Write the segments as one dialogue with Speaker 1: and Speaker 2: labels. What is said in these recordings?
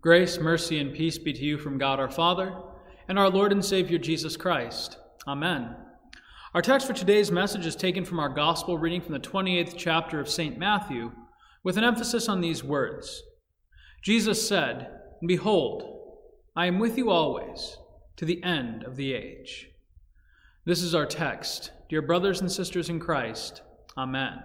Speaker 1: Grace, mercy, and peace be to you from God our Father and our Lord and Savior Jesus Christ. Amen. Our text for today's message is taken from our gospel reading from the 28th chapter of St. Matthew, with an emphasis on these words Jesus said, Behold, I am with you always, to the end of the age. This is our text. Dear brothers and sisters in Christ, Amen.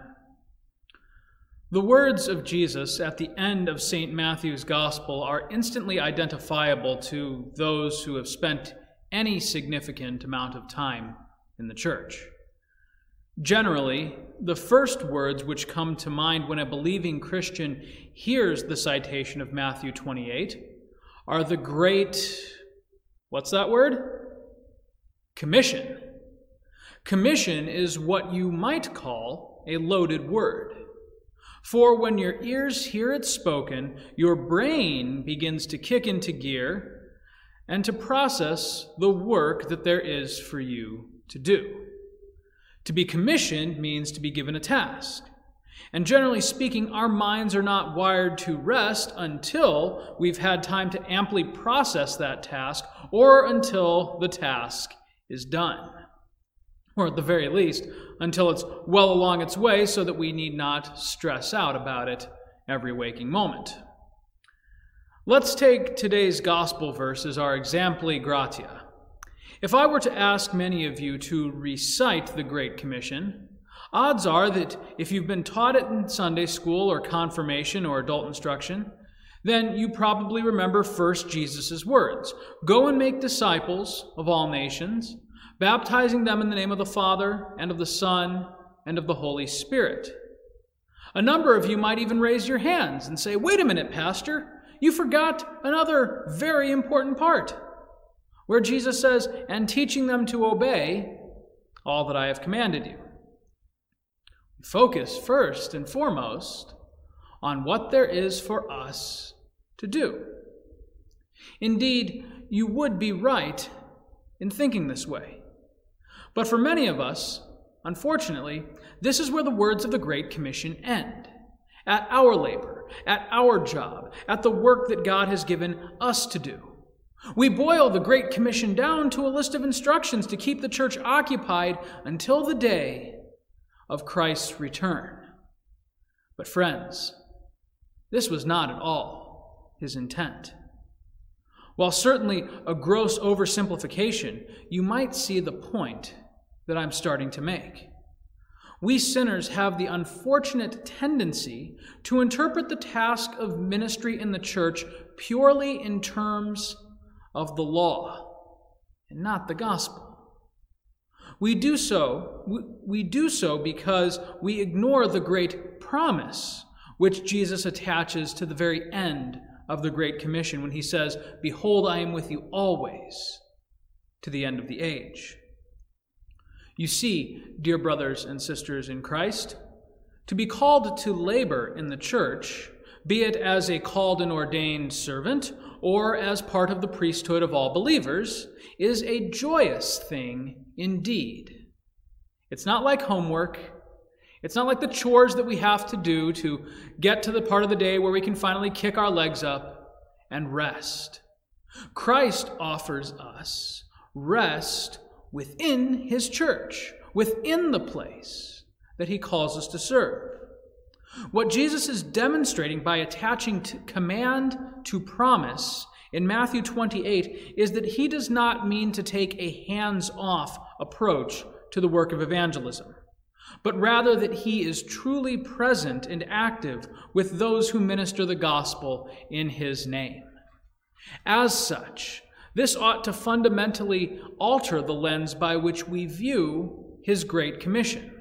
Speaker 1: The words of Jesus at the end of St. Matthew's Gospel are instantly identifiable to those who have spent any significant amount of time in the church. Generally, the first words which come to mind when a believing Christian hears the citation of Matthew 28 are the great, what's that word? Commission. Commission is what you might call a loaded word. For when your ears hear it spoken, your brain begins to kick into gear and to process the work that there is for you to do. To be commissioned means to be given a task. And generally speaking, our minds are not wired to rest until we've had time to amply process that task or until the task is done or at the very least, until it's well along its way so that we need not stress out about it every waking moment. Let's take today's gospel verse as our exempli gratia. If I were to ask many of you to recite the Great Commission, odds are that if you've been taught it in Sunday school or confirmation or adult instruction, then you probably remember first Jesus' words Go and make disciples of all nations baptizing them in the name of the Father, and of the Son, and of the Holy Spirit. A number of you might even raise your hands and say, Wait a minute, Pastor, you forgot another very important part, where Jesus says, And teaching them to obey all that I have commanded you. Focus first and foremost on what there is for us to do. Indeed, you would be right in thinking this way. But for many of us, unfortunately, this is where the words of the Great Commission end. At our labor, at our job, at the work that God has given us to do. We boil the Great Commission down to a list of instructions to keep the church occupied until the day of Christ's return. But, friends, this was not at all his intent. While certainly a gross oversimplification, you might see the point that I'm starting to make. We sinners have the unfortunate tendency to interpret the task of ministry in the church purely in terms of the law and not the gospel. We do so, we, do so because we ignore the great promise which Jesus attaches to the very end of the Great Commission when he says, Behold, I am with you always to the end of the age. You see, dear brothers and sisters in Christ, to be called to labor in the church, be it as a called and ordained servant or as part of the priesthood of all believers, is a joyous thing indeed. It's not like homework. It's not like the chores that we have to do to get to the part of the day where we can finally kick our legs up and rest. Christ offers us rest within his church, within the place that he calls us to serve. What Jesus is demonstrating by attaching to command to promise in Matthew 28 is that he does not mean to take a hands off approach to the work of evangelism, but rather that he is truly present and active with those who minister the gospel in his name. As such, this ought to fundamentally alter the lens by which we view his Great Commission.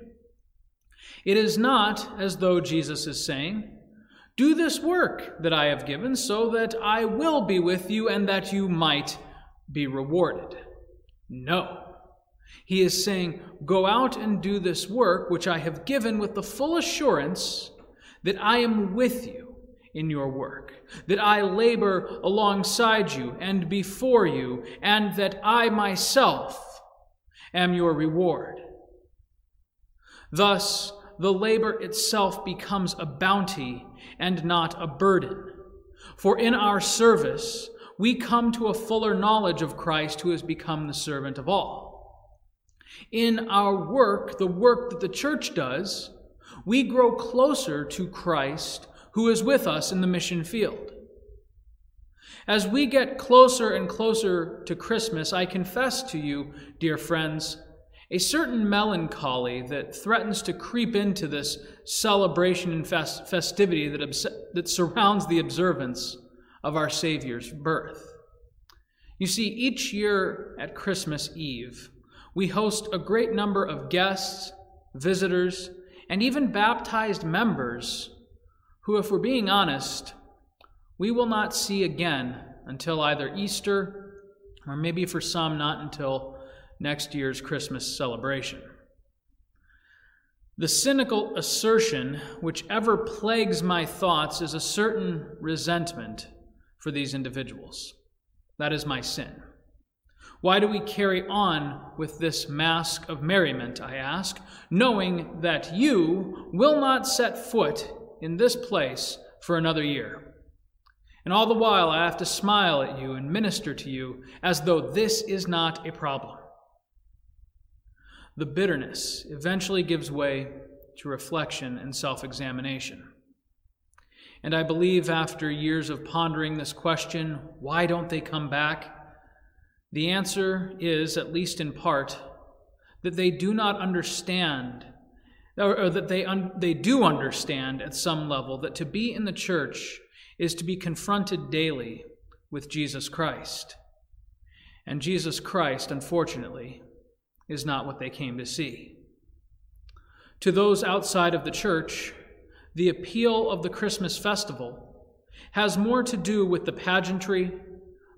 Speaker 1: It is not as though Jesus is saying, Do this work that I have given so that I will be with you and that you might be rewarded. No. He is saying, Go out and do this work which I have given with the full assurance that I am with you in your work, that I labor alongside you and before you, and that I myself am your reward. Thus, the labor itself becomes a bounty and not a burden. For in our service, we come to a fuller knowledge of Christ who has become the servant of all. In our work, the work that the church does, we grow closer to Christ who is with us in the mission field. As we get closer and closer to Christmas, I confess to you, dear friends, a certain melancholy that threatens to creep into this celebration and fest- festivity that, obs- that surrounds the observance of our Savior's birth. You see, each year at Christmas Eve, we host a great number of guests, visitors, and even baptized members who, if we're being honest, we will not see again until either Easter or maybe for some not until next year's Christmas celebration. The cynical assertion which ever plagues my thoughts is a certain resentment for these individuals. That is my sin. Why do we carry on with this mask of merriment, I ask, knowing that you will not set foot in this place for another year? And all the while I have to smile at you and minister to you as though this is not a problem the bitterness eventually gives way to reflection and self examination. And I believe after years of pondering this question, why don't they come back? The answer is, at least in part, that they do not understand, or, or that they, un- they do understand at some level that to be in the church is to be confronted daily with Jesus Christ. And Jesus Christ, unfortunately, is not what they came to see. To those outside of the church, the appeal of the Christmas festival has more to do with the pageantry,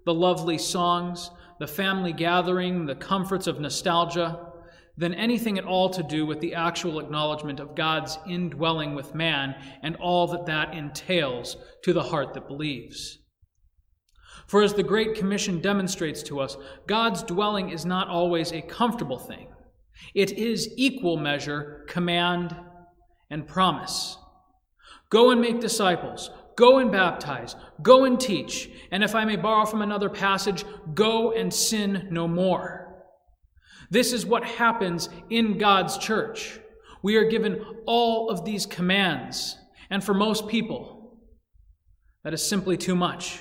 Speaker 1: the lovely songs, the family gathering, the comforts of nostalgia, than anything at all to do with the actual acknowledgement of God's indwelling with man and all that that entails to the heart that believes. For as the Great Commission demonstrates to us, God's dwelling is not always a comfortable thing. It is equal measure command and promise. Go and make disciples. Go and baptize. Go and teach. And if I may borrow from another passage, go and sin no more. This is what happens in God's church. We are given all of these commands. And for most people, that is simply too much.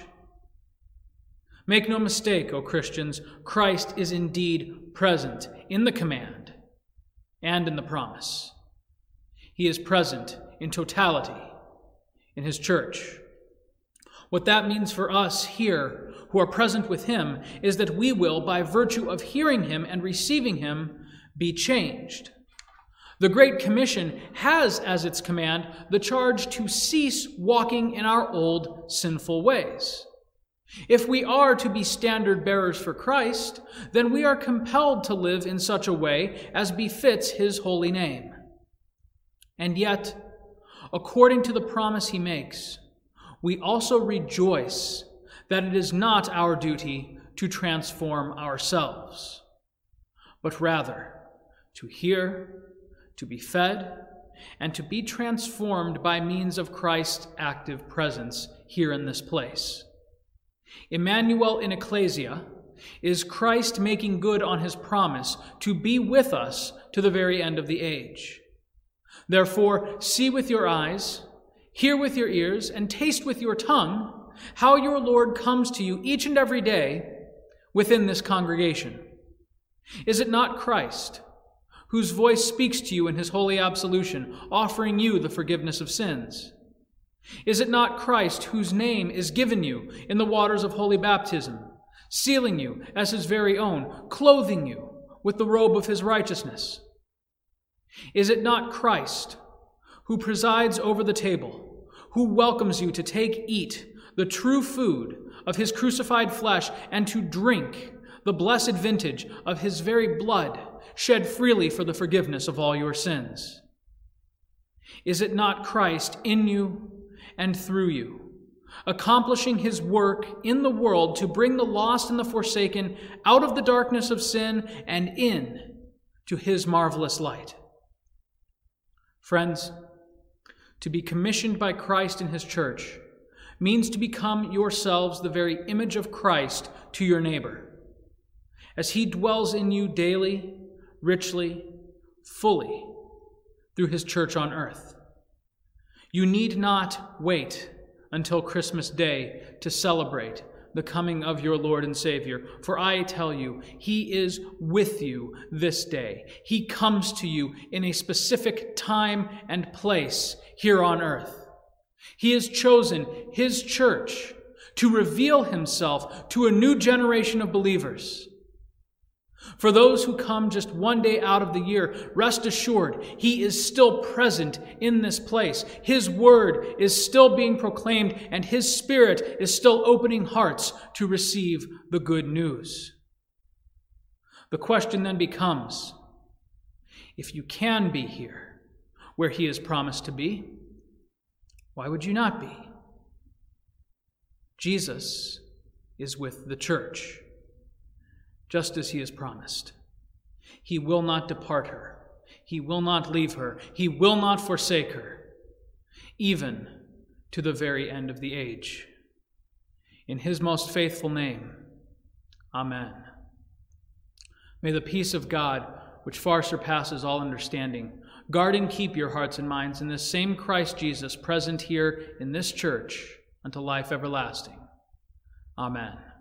Speaker 1: Make no mistake, O Christians, Christ is indeed present in the command and in the promise. He is present in totality in His church. What that means for us here who are present with Him is that we will, by virtue of hearing Him and receiving Him, be changed. The Great Commission has as its command the charge to cease walking in our old sinful ways. If we are to be standard bearers for Christ, then we are compelled to live in such a way as befits his holy name. And yet, according to the promise he makes, we also rejoice that it is not our duty to transform ourselves, but rather to hear, to be fed, and to be transformed by means of Christ's active presence here in this place. Emmanuel in Ecclesia is Christ making good on his promise to be with us to the very end of the age. Therefore, see with your eyes, hear with your ears, and taste with your tongue how your Lord comes to you each and every day within this congregation. Is it not Christ whose voice speaks to you in his holy absolution, offering you the forgiveness of sins? Is it not Christ whose name is given you in the waters of holy baptism, sealing you as his very own, clothing you with the robe of his righteousness? Is it not Christ who presides over the table, who welcomes you to take, eat the true food of his crucified flesh and to drink the blessed vintage of his very blood shed freely for the forgiveness of all your sins? Is it not Christ in you and through you, accomplishing his work in the world to bring the lost and the forsaken out of the darkness of sin and in to his marvelous light. Friends, to be commissioned by Christ in his church means to become yourselves the very image of Christ to your neighbor, as he dwells in you daily, richly, fully, through his church on earth. You need not wait until Christmas Day to celebrate the coming of your Lord and Savior. For I tell you, He is with you this day. He comes to you in a specific time and place here on earth. He has chosen His church to reveal Himself to a new generation of believers. For those who come just one day out of the year, rest assured, He is still present in this place. His word is still being proclaimed, and His Spirit is still opening hearts to receive the good news. The question then becomes if you can be here where He is promised to be, why would you not be? Jesus is with the church just as he has promised. He will not depart her. He will not leave her. He will not forsake her, even to the very end of the age. In his most faithful name, Amen. May the peace of God, which far surpasses all understanding, guard and keep your hearts and minds in this same Christ Jesus present here in this church unto life everlasting. Amen.